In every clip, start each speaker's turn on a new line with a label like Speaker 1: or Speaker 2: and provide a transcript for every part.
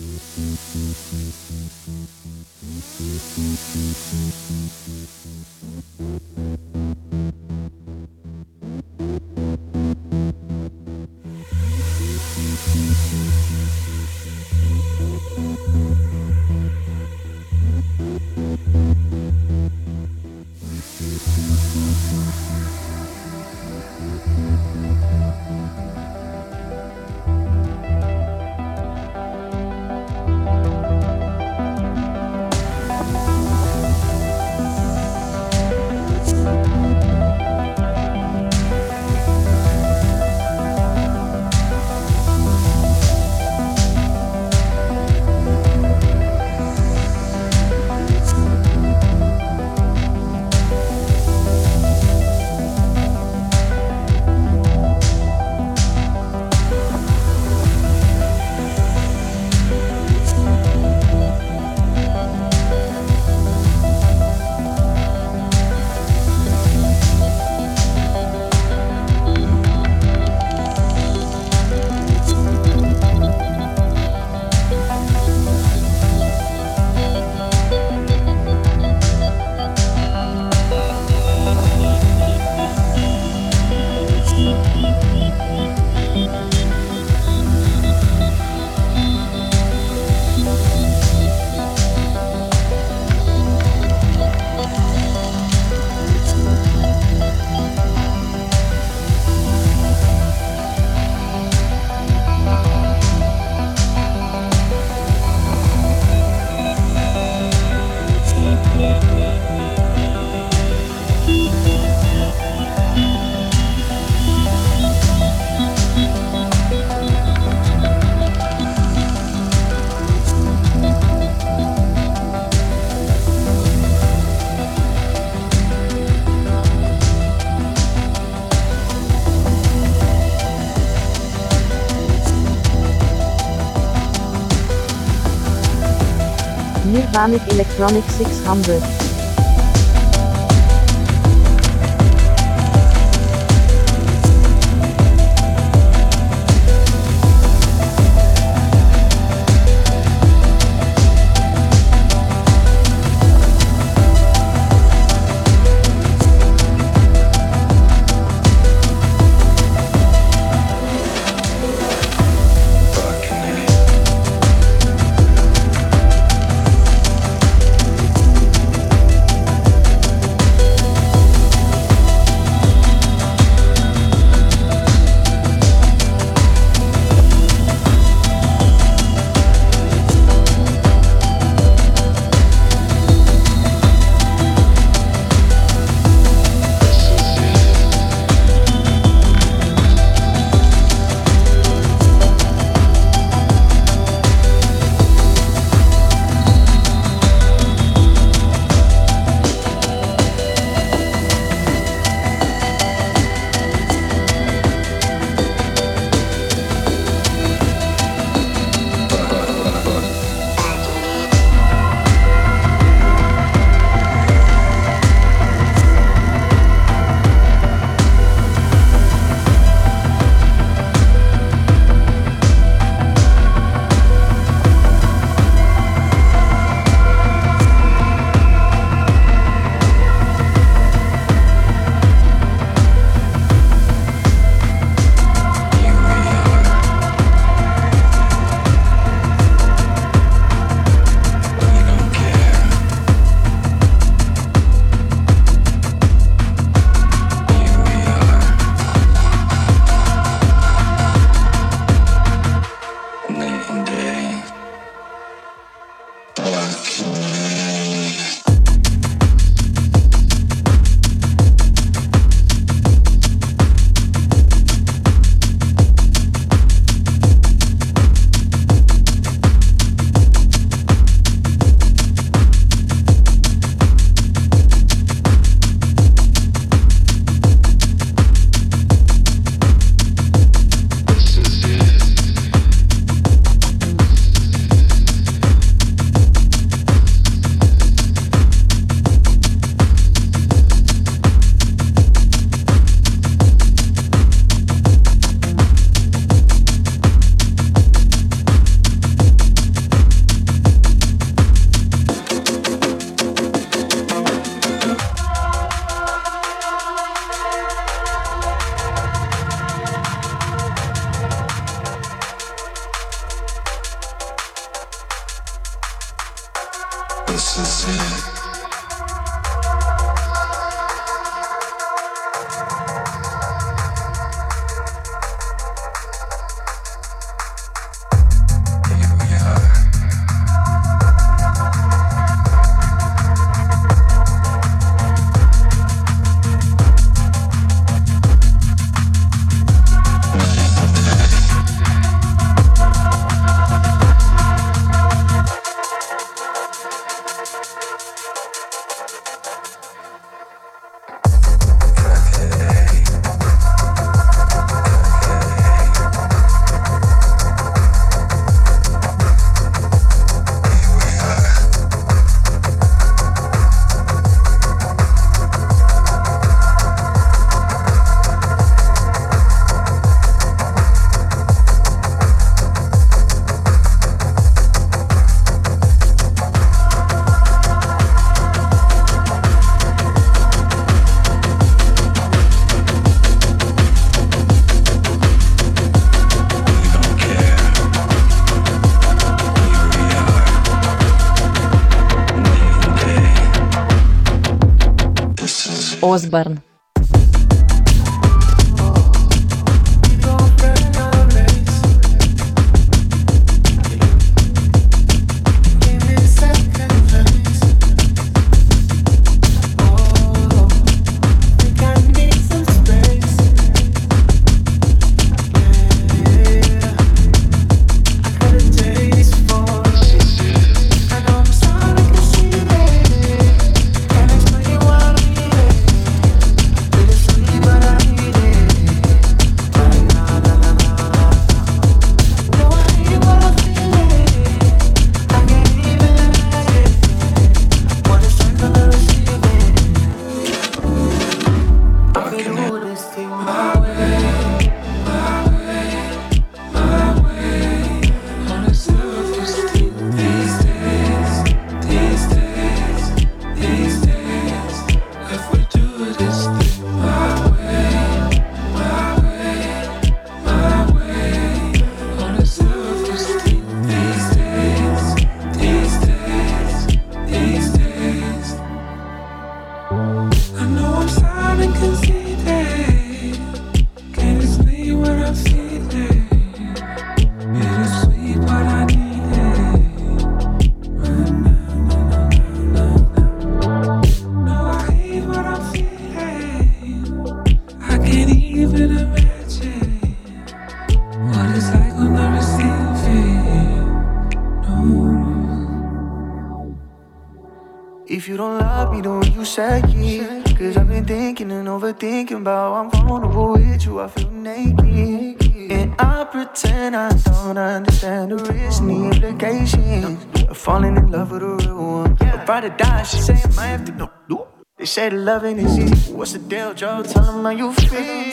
Speaker 1: Thank you. Nirvanic Electronic 600.
Speaker 2: Осборн.
Speaker 3: About I'm vulnerable with you, I feel naked. And I pretend I don't understand the risk and the implications of falling in love with a real one. Yeah. About to die, she say I might have to. They say the loving is easy. What's the deal, Joe? Tell them how you feel.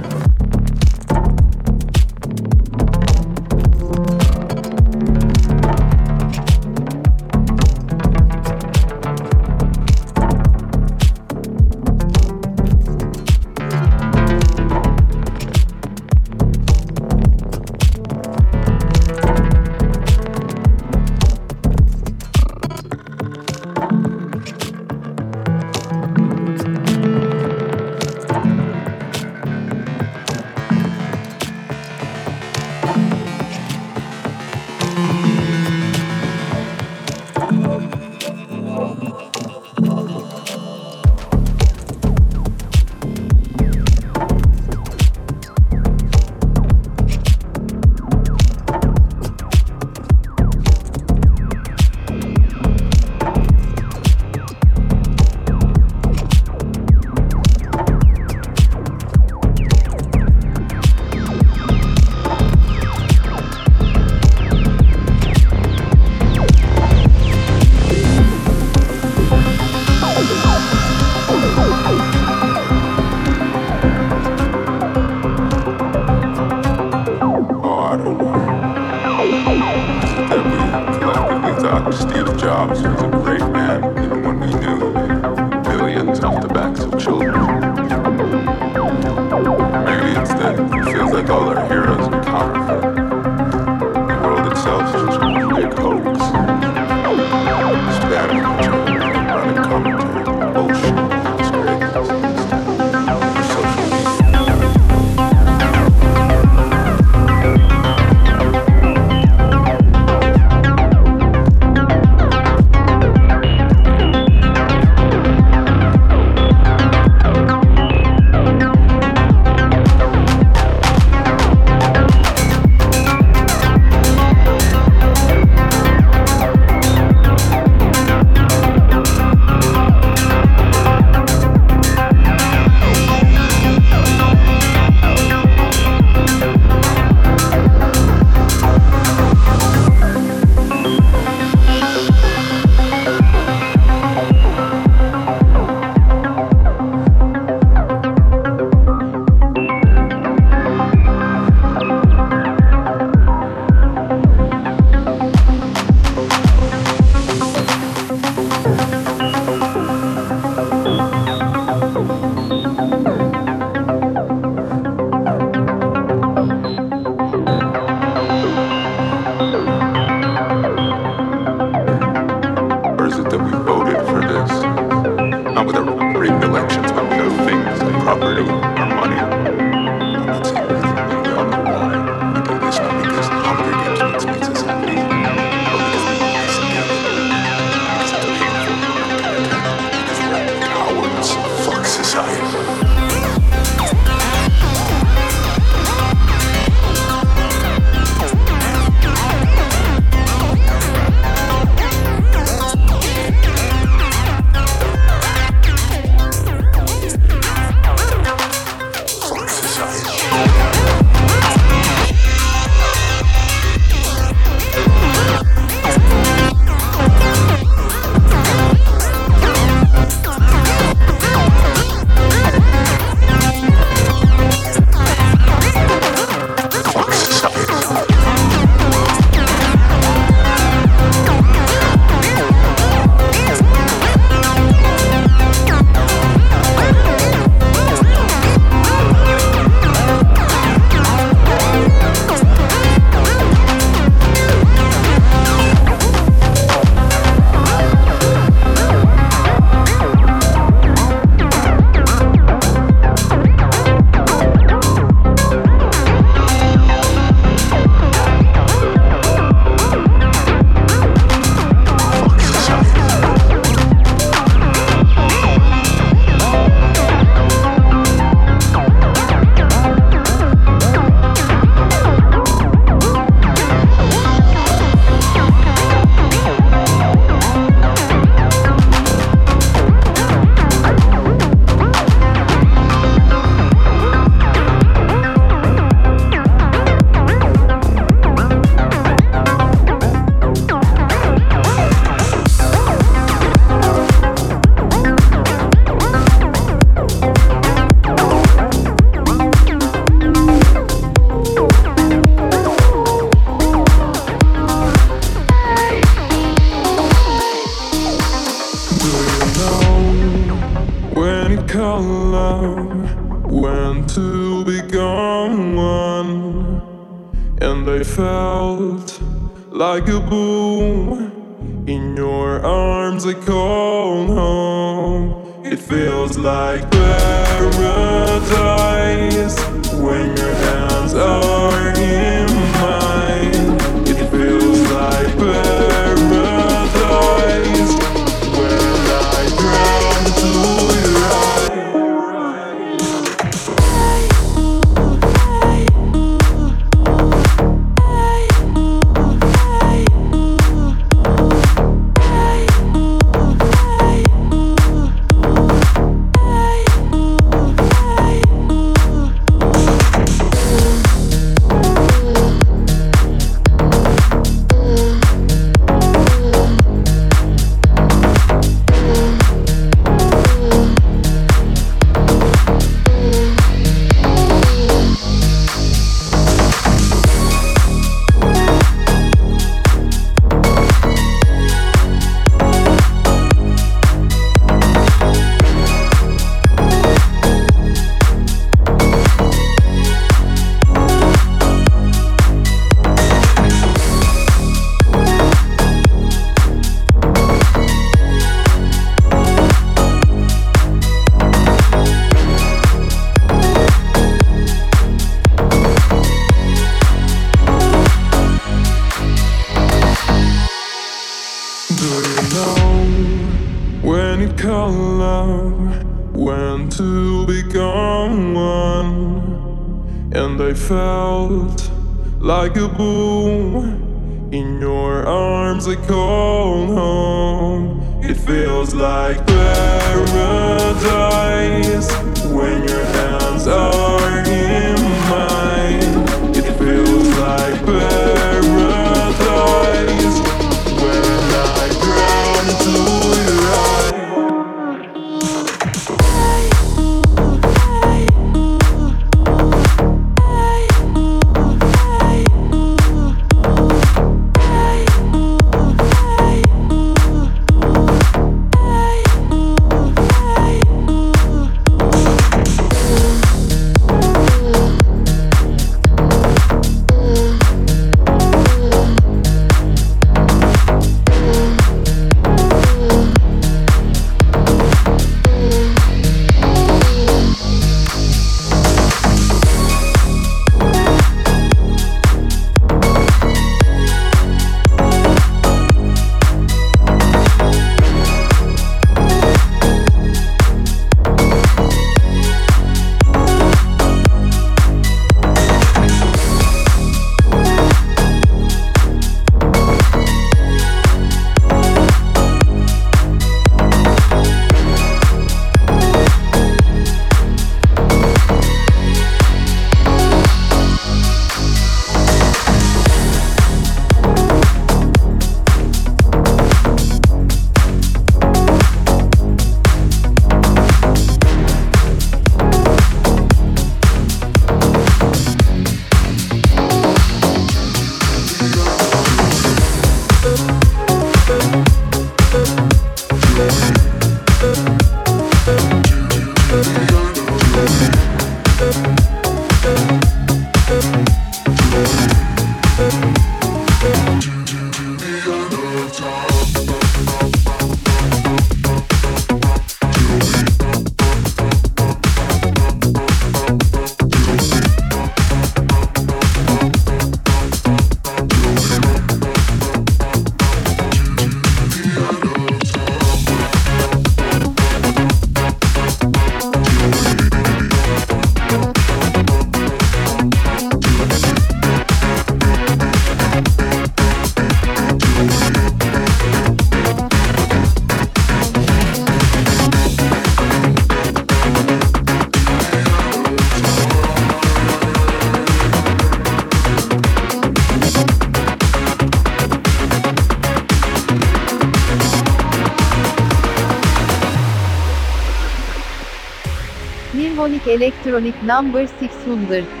Speaker 3: Electronic Number 600.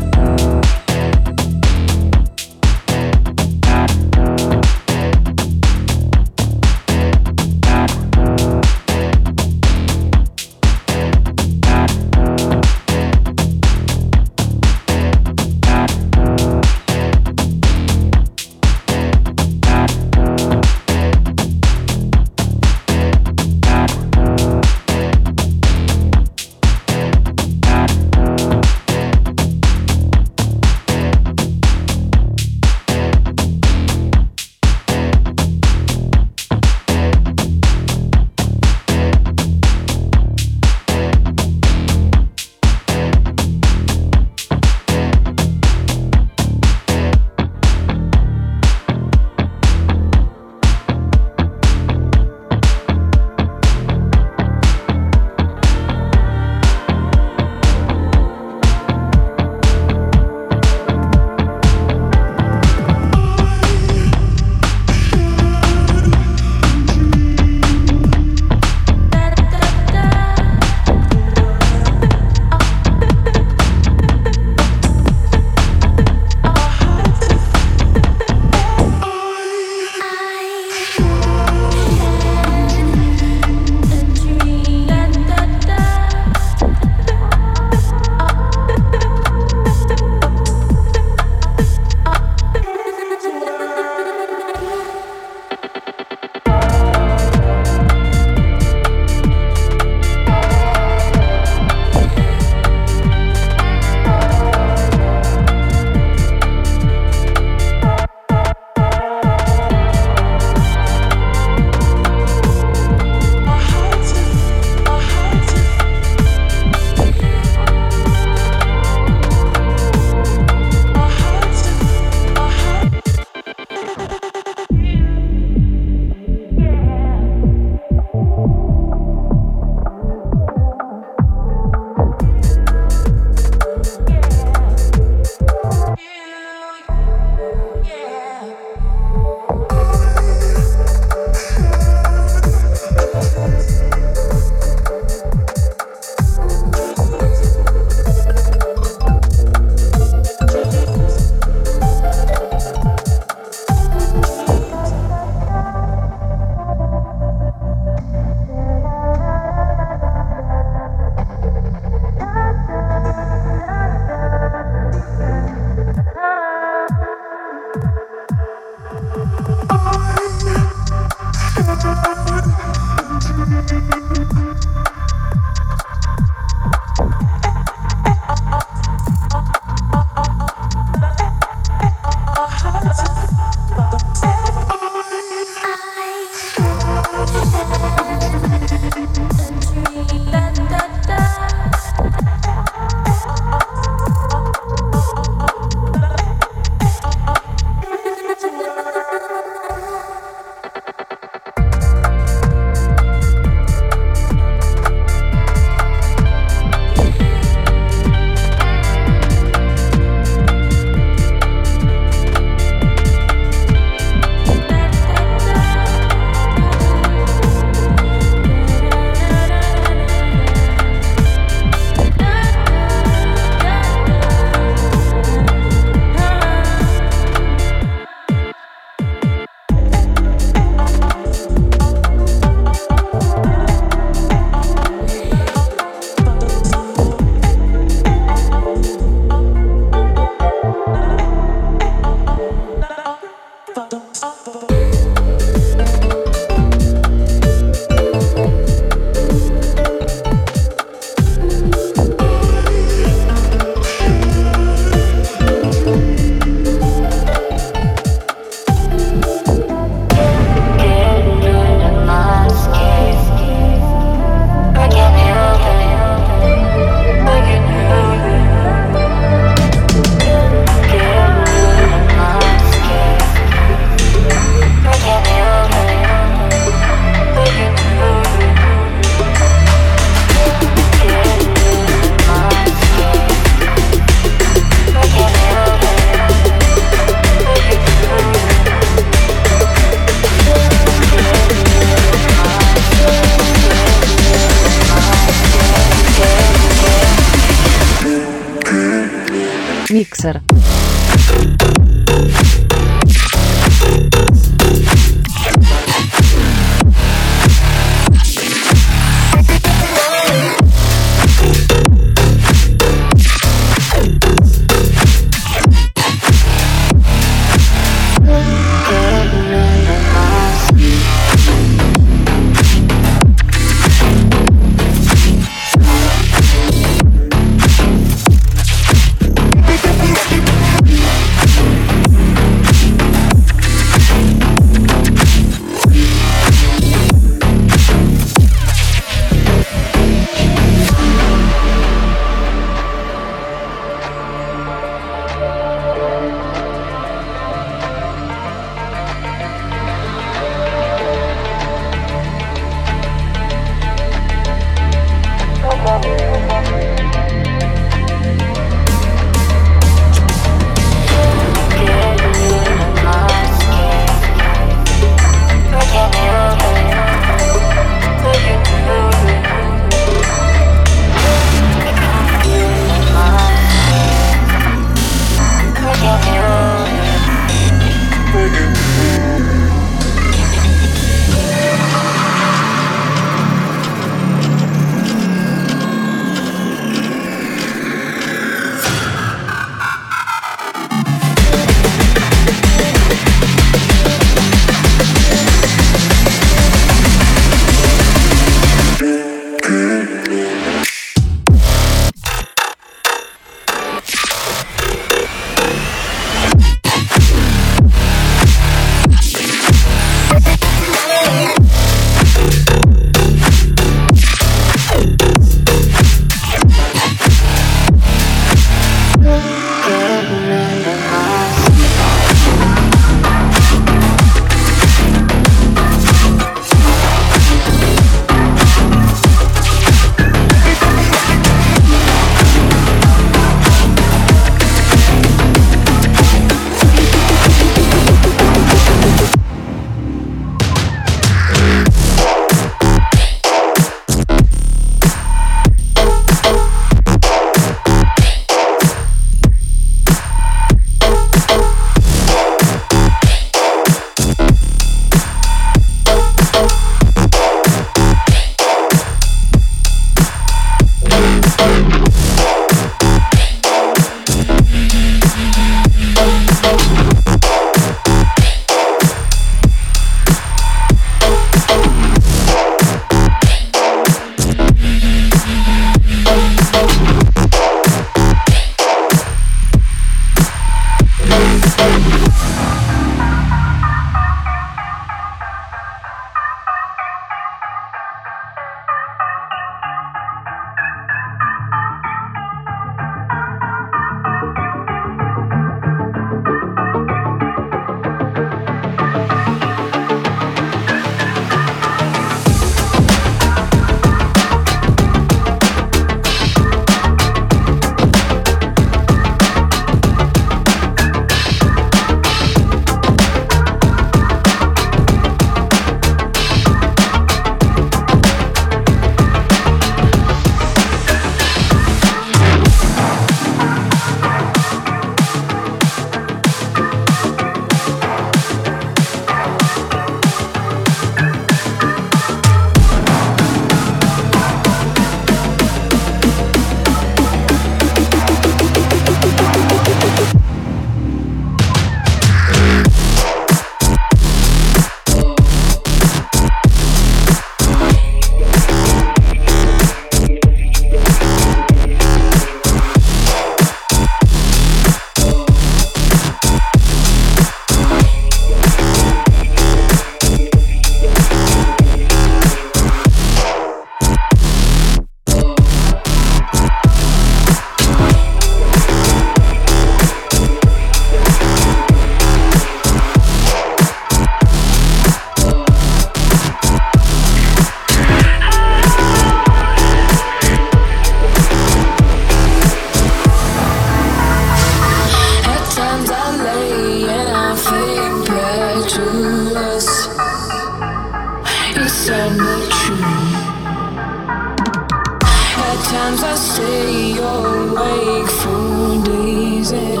Speaker 3: Sometimes I
Speaker 4: stay awake for days and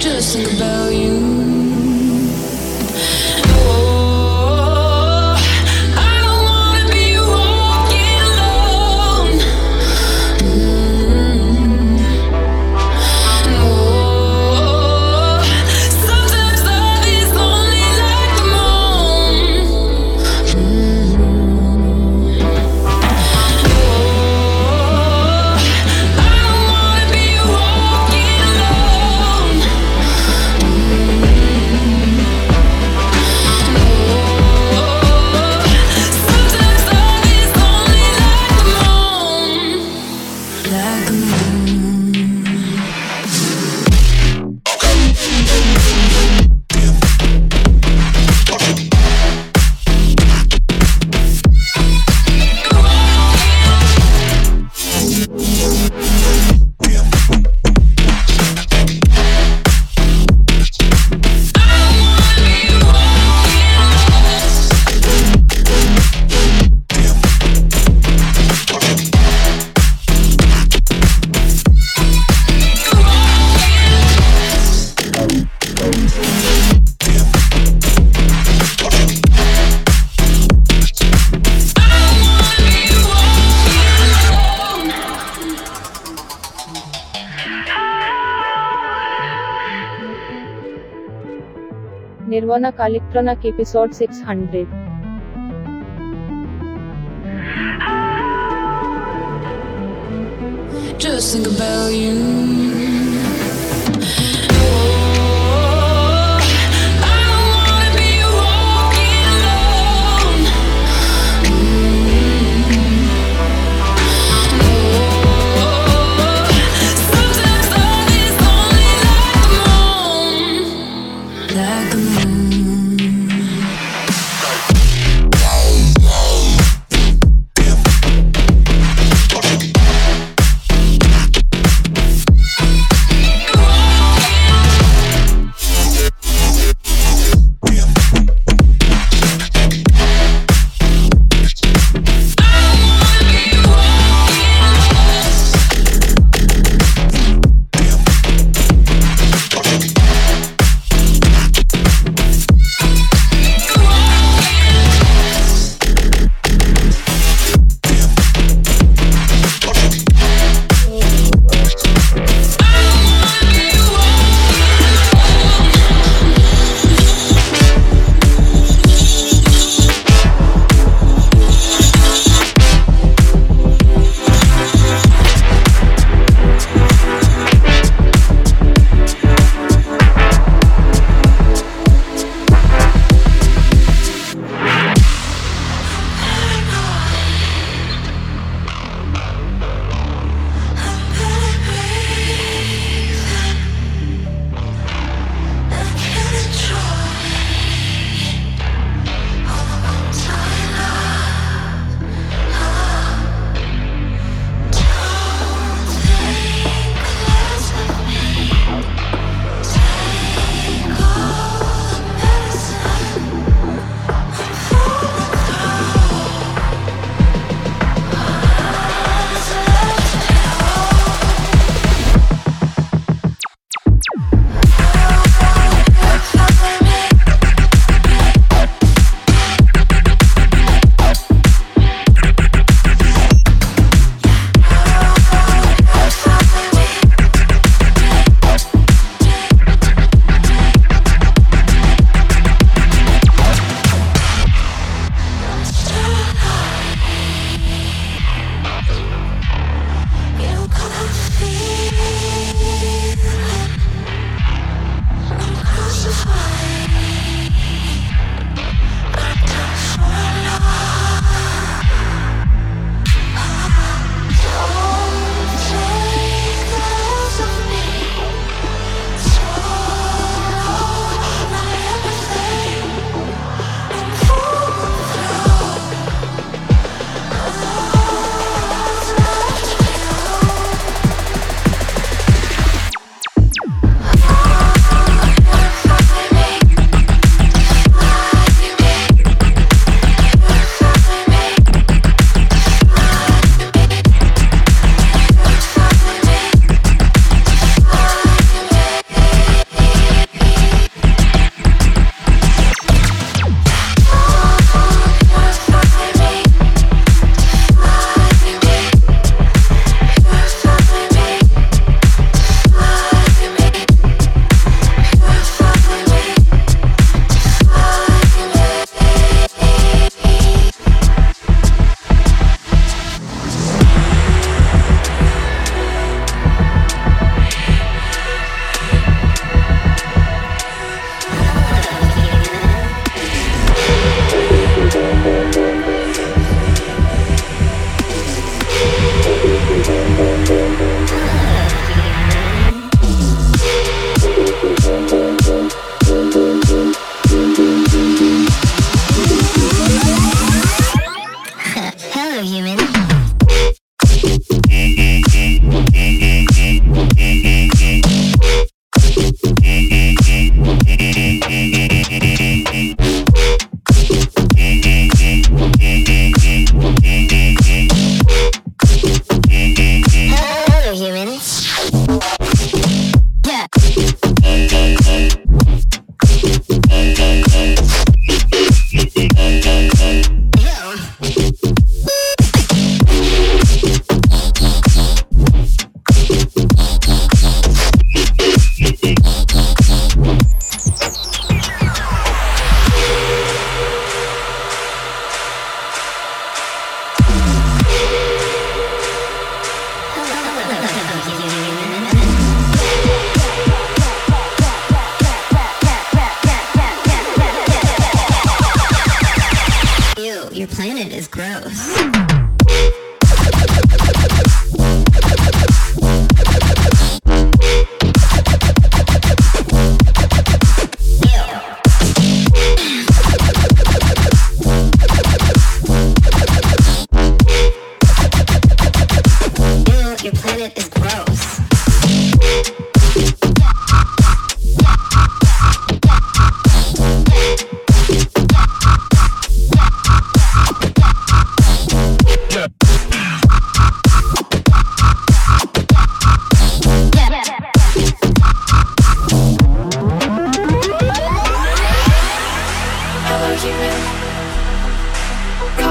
Speaker 5: just think about you.
Speaker 1: Nirvana Electronic episode 600.
Speaker 5: Just think about you.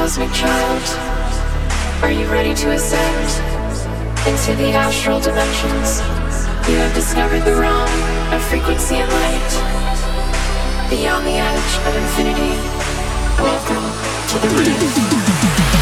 Speaker 6: cosmic child. Are you
Speaker 7: ready to
Speaker 8: ascend into the astral dimensions? You have discovered the realm of frequency
Speaker 7: and
Speaker 8: light. Beyond the edge of infinity, welcome to the
Speaker 9: deep.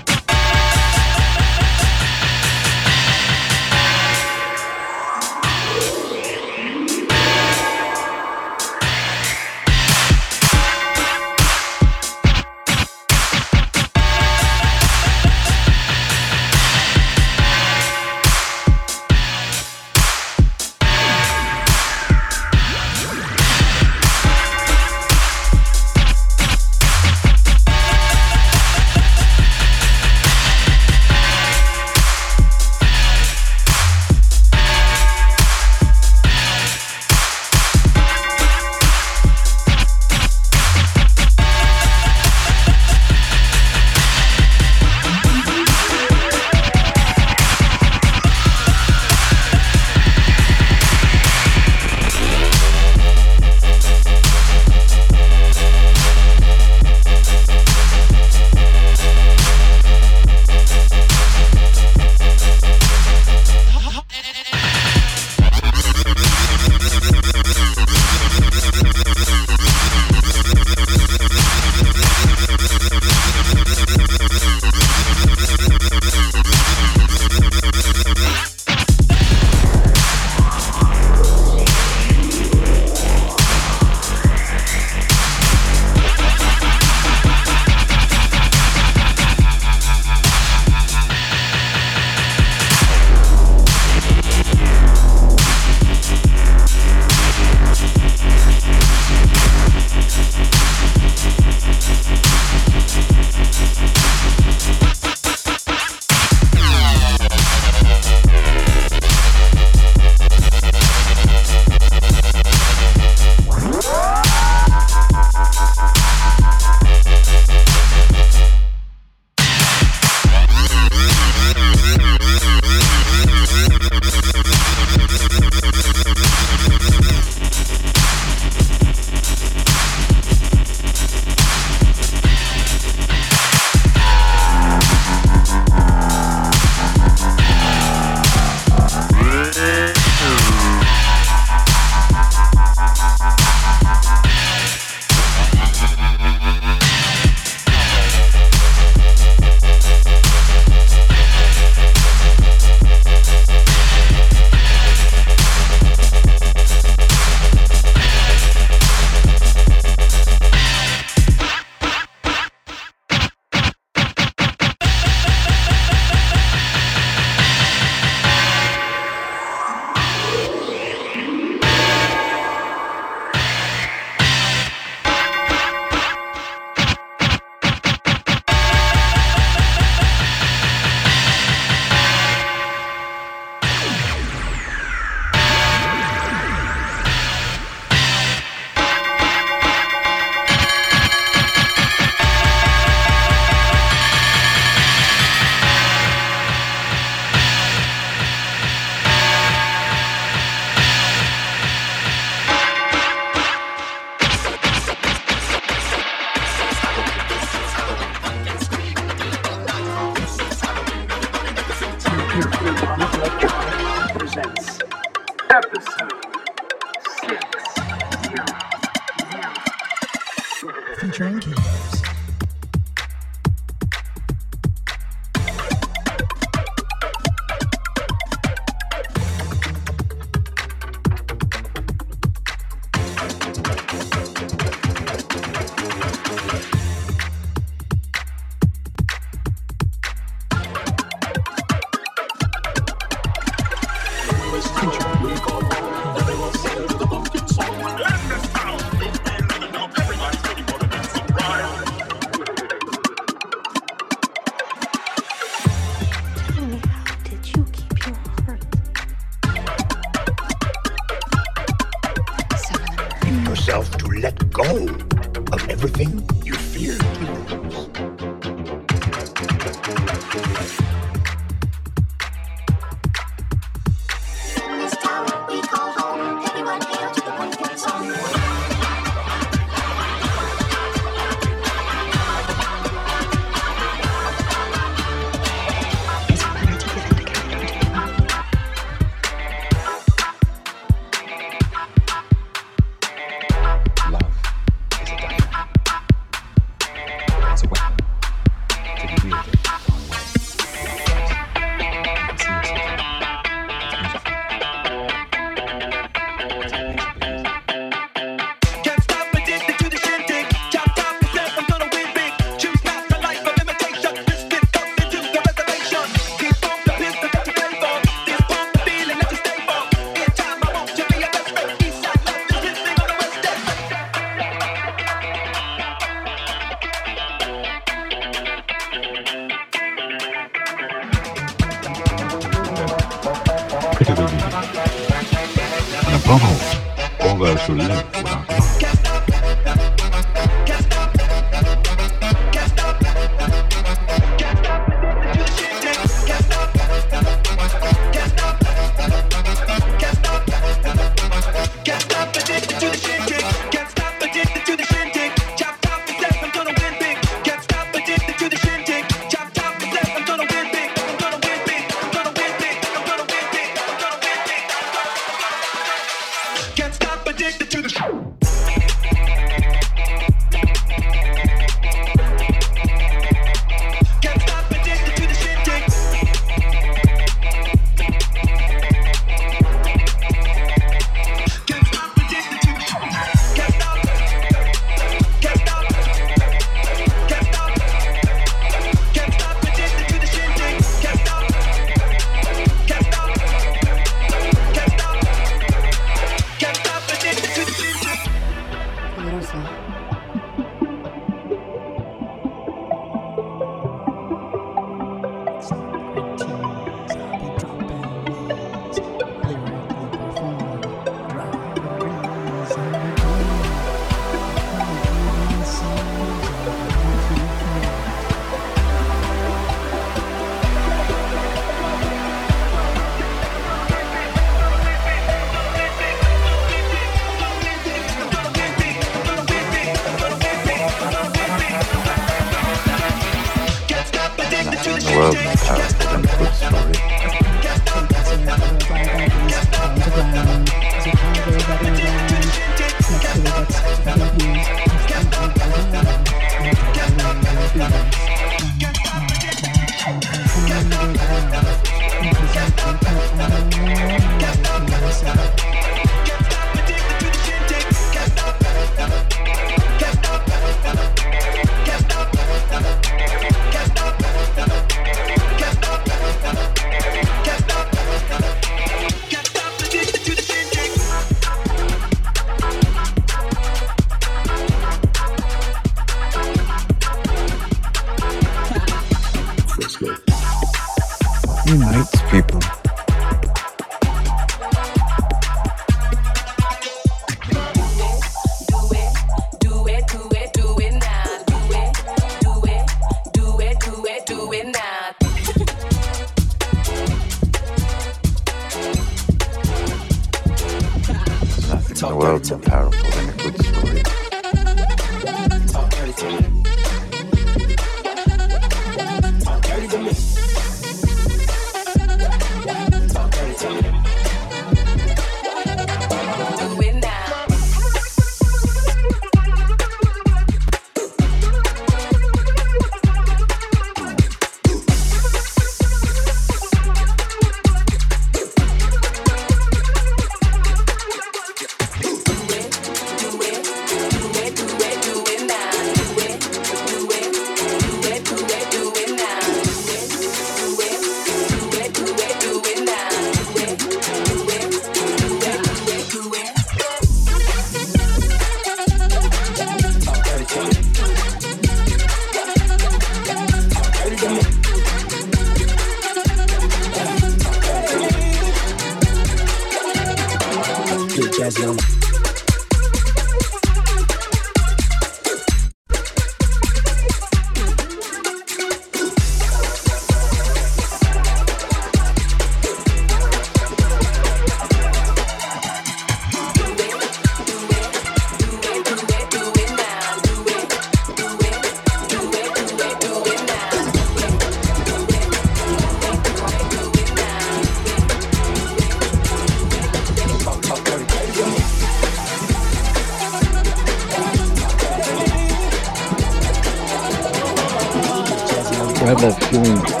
Speaker 9: have that feeling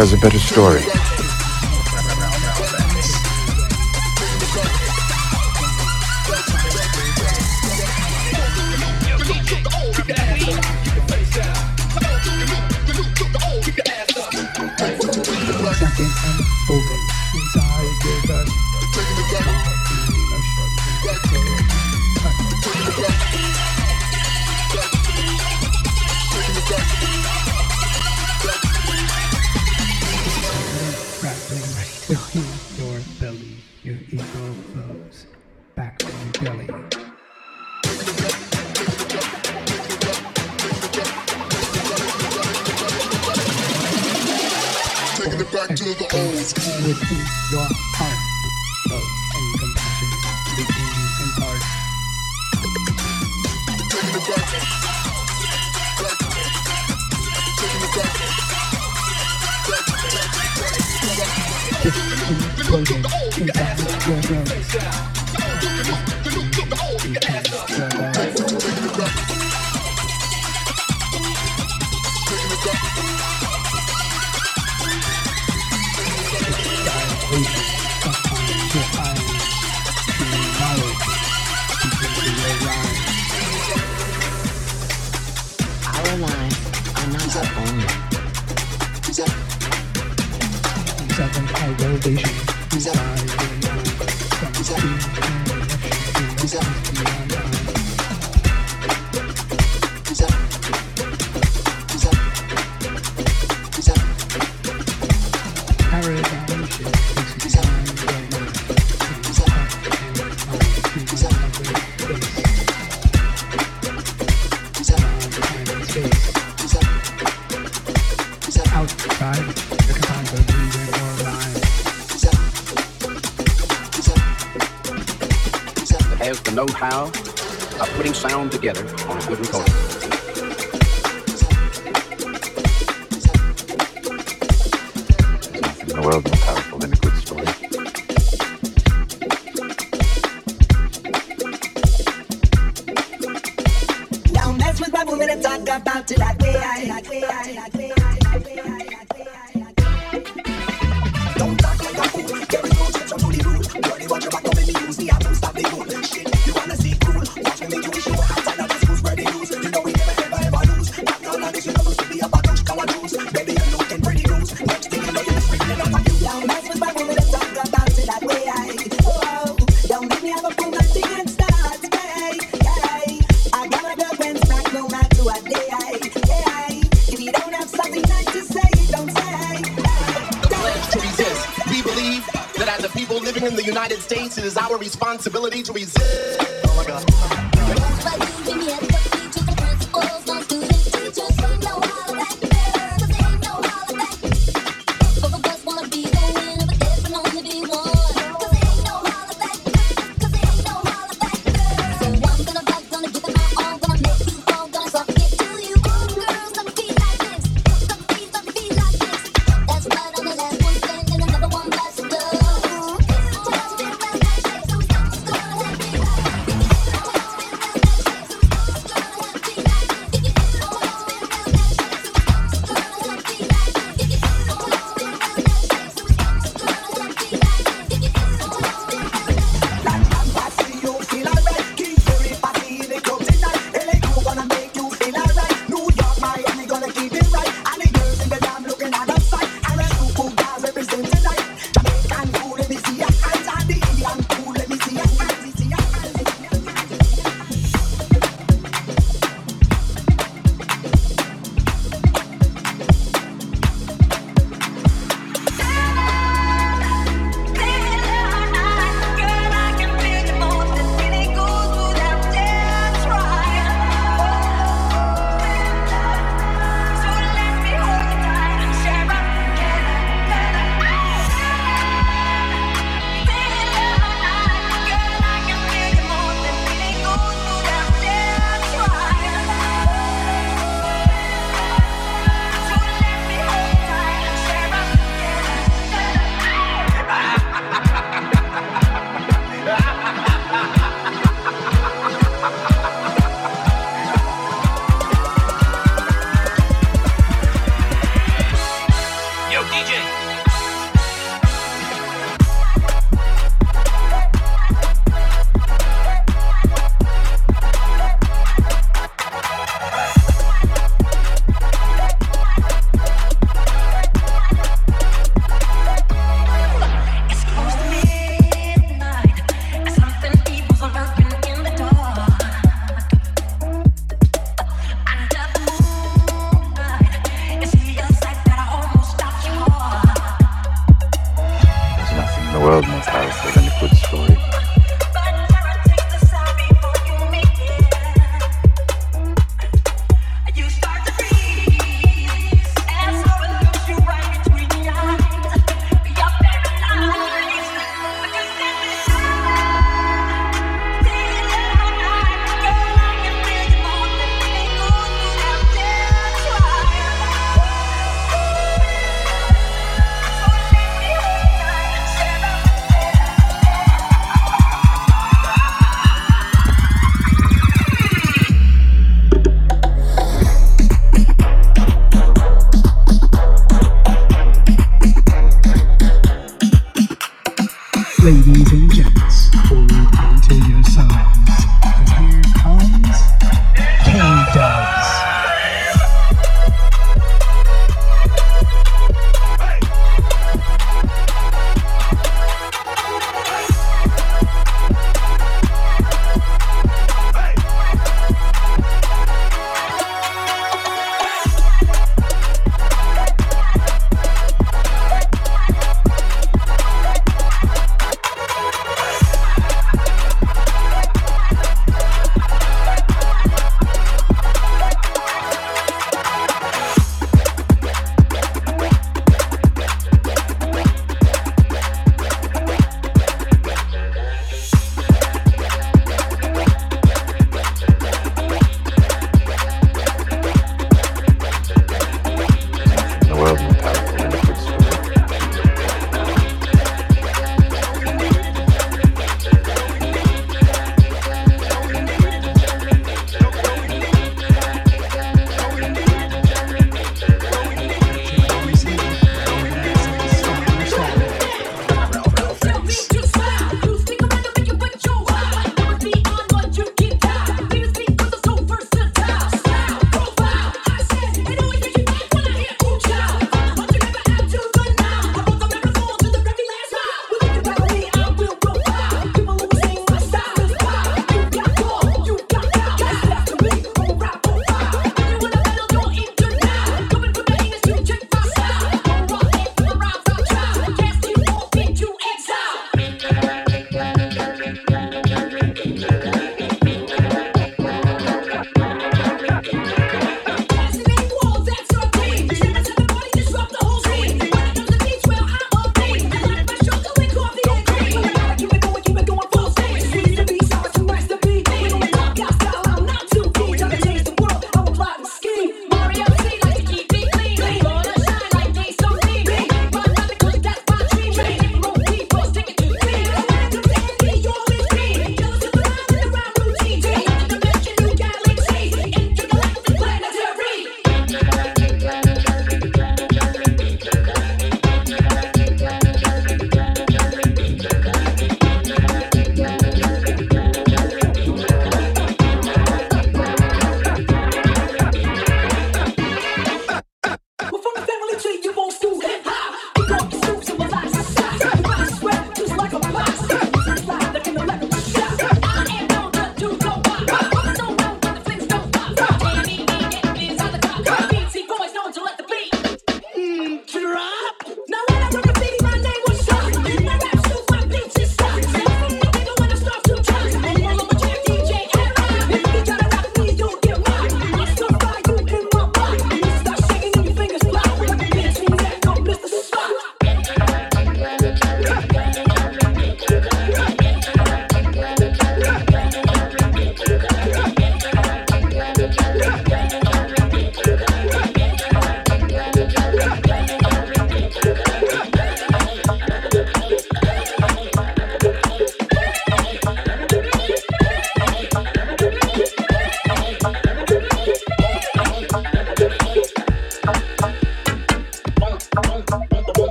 Speaker 10: has a better story.
Speaker 11: has the know-how of putting sound together on a good recording.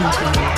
Speaker 8: Love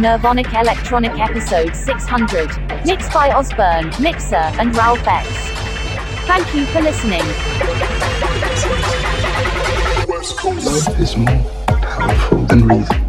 Speaker 1: been Nirvonic Electronic Episode 600. Mixed by Osborne, Mixer, and Ralph X. Thank you for listening.
Speaker 10: Love is more powerful than reason.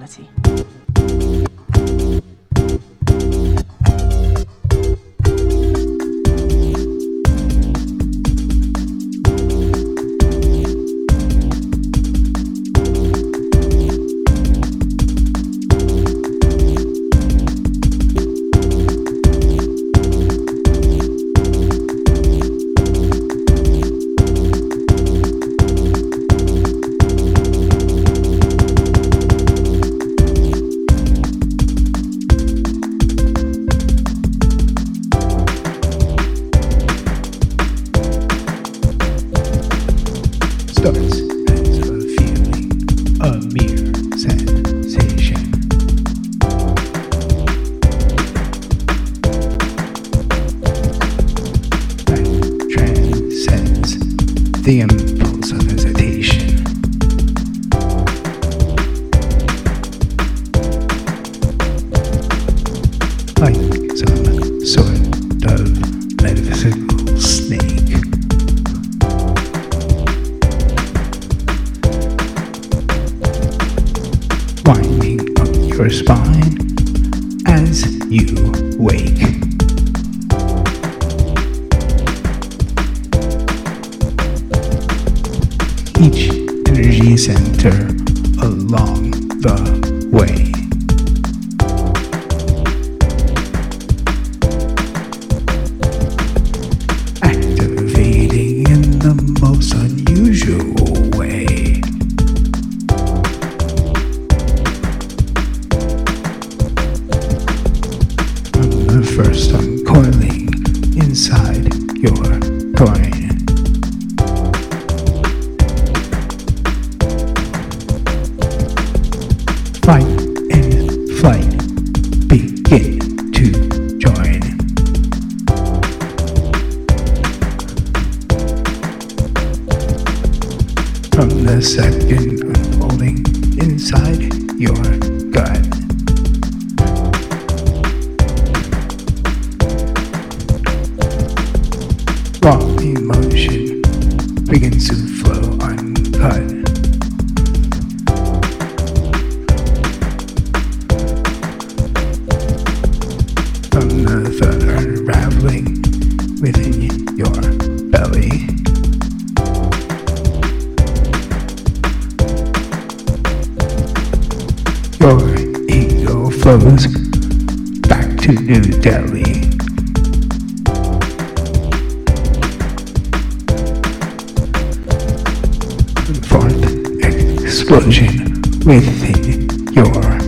Speaker 12: Reality.
Speaker 10: To New Delhi. Fourth explosion within your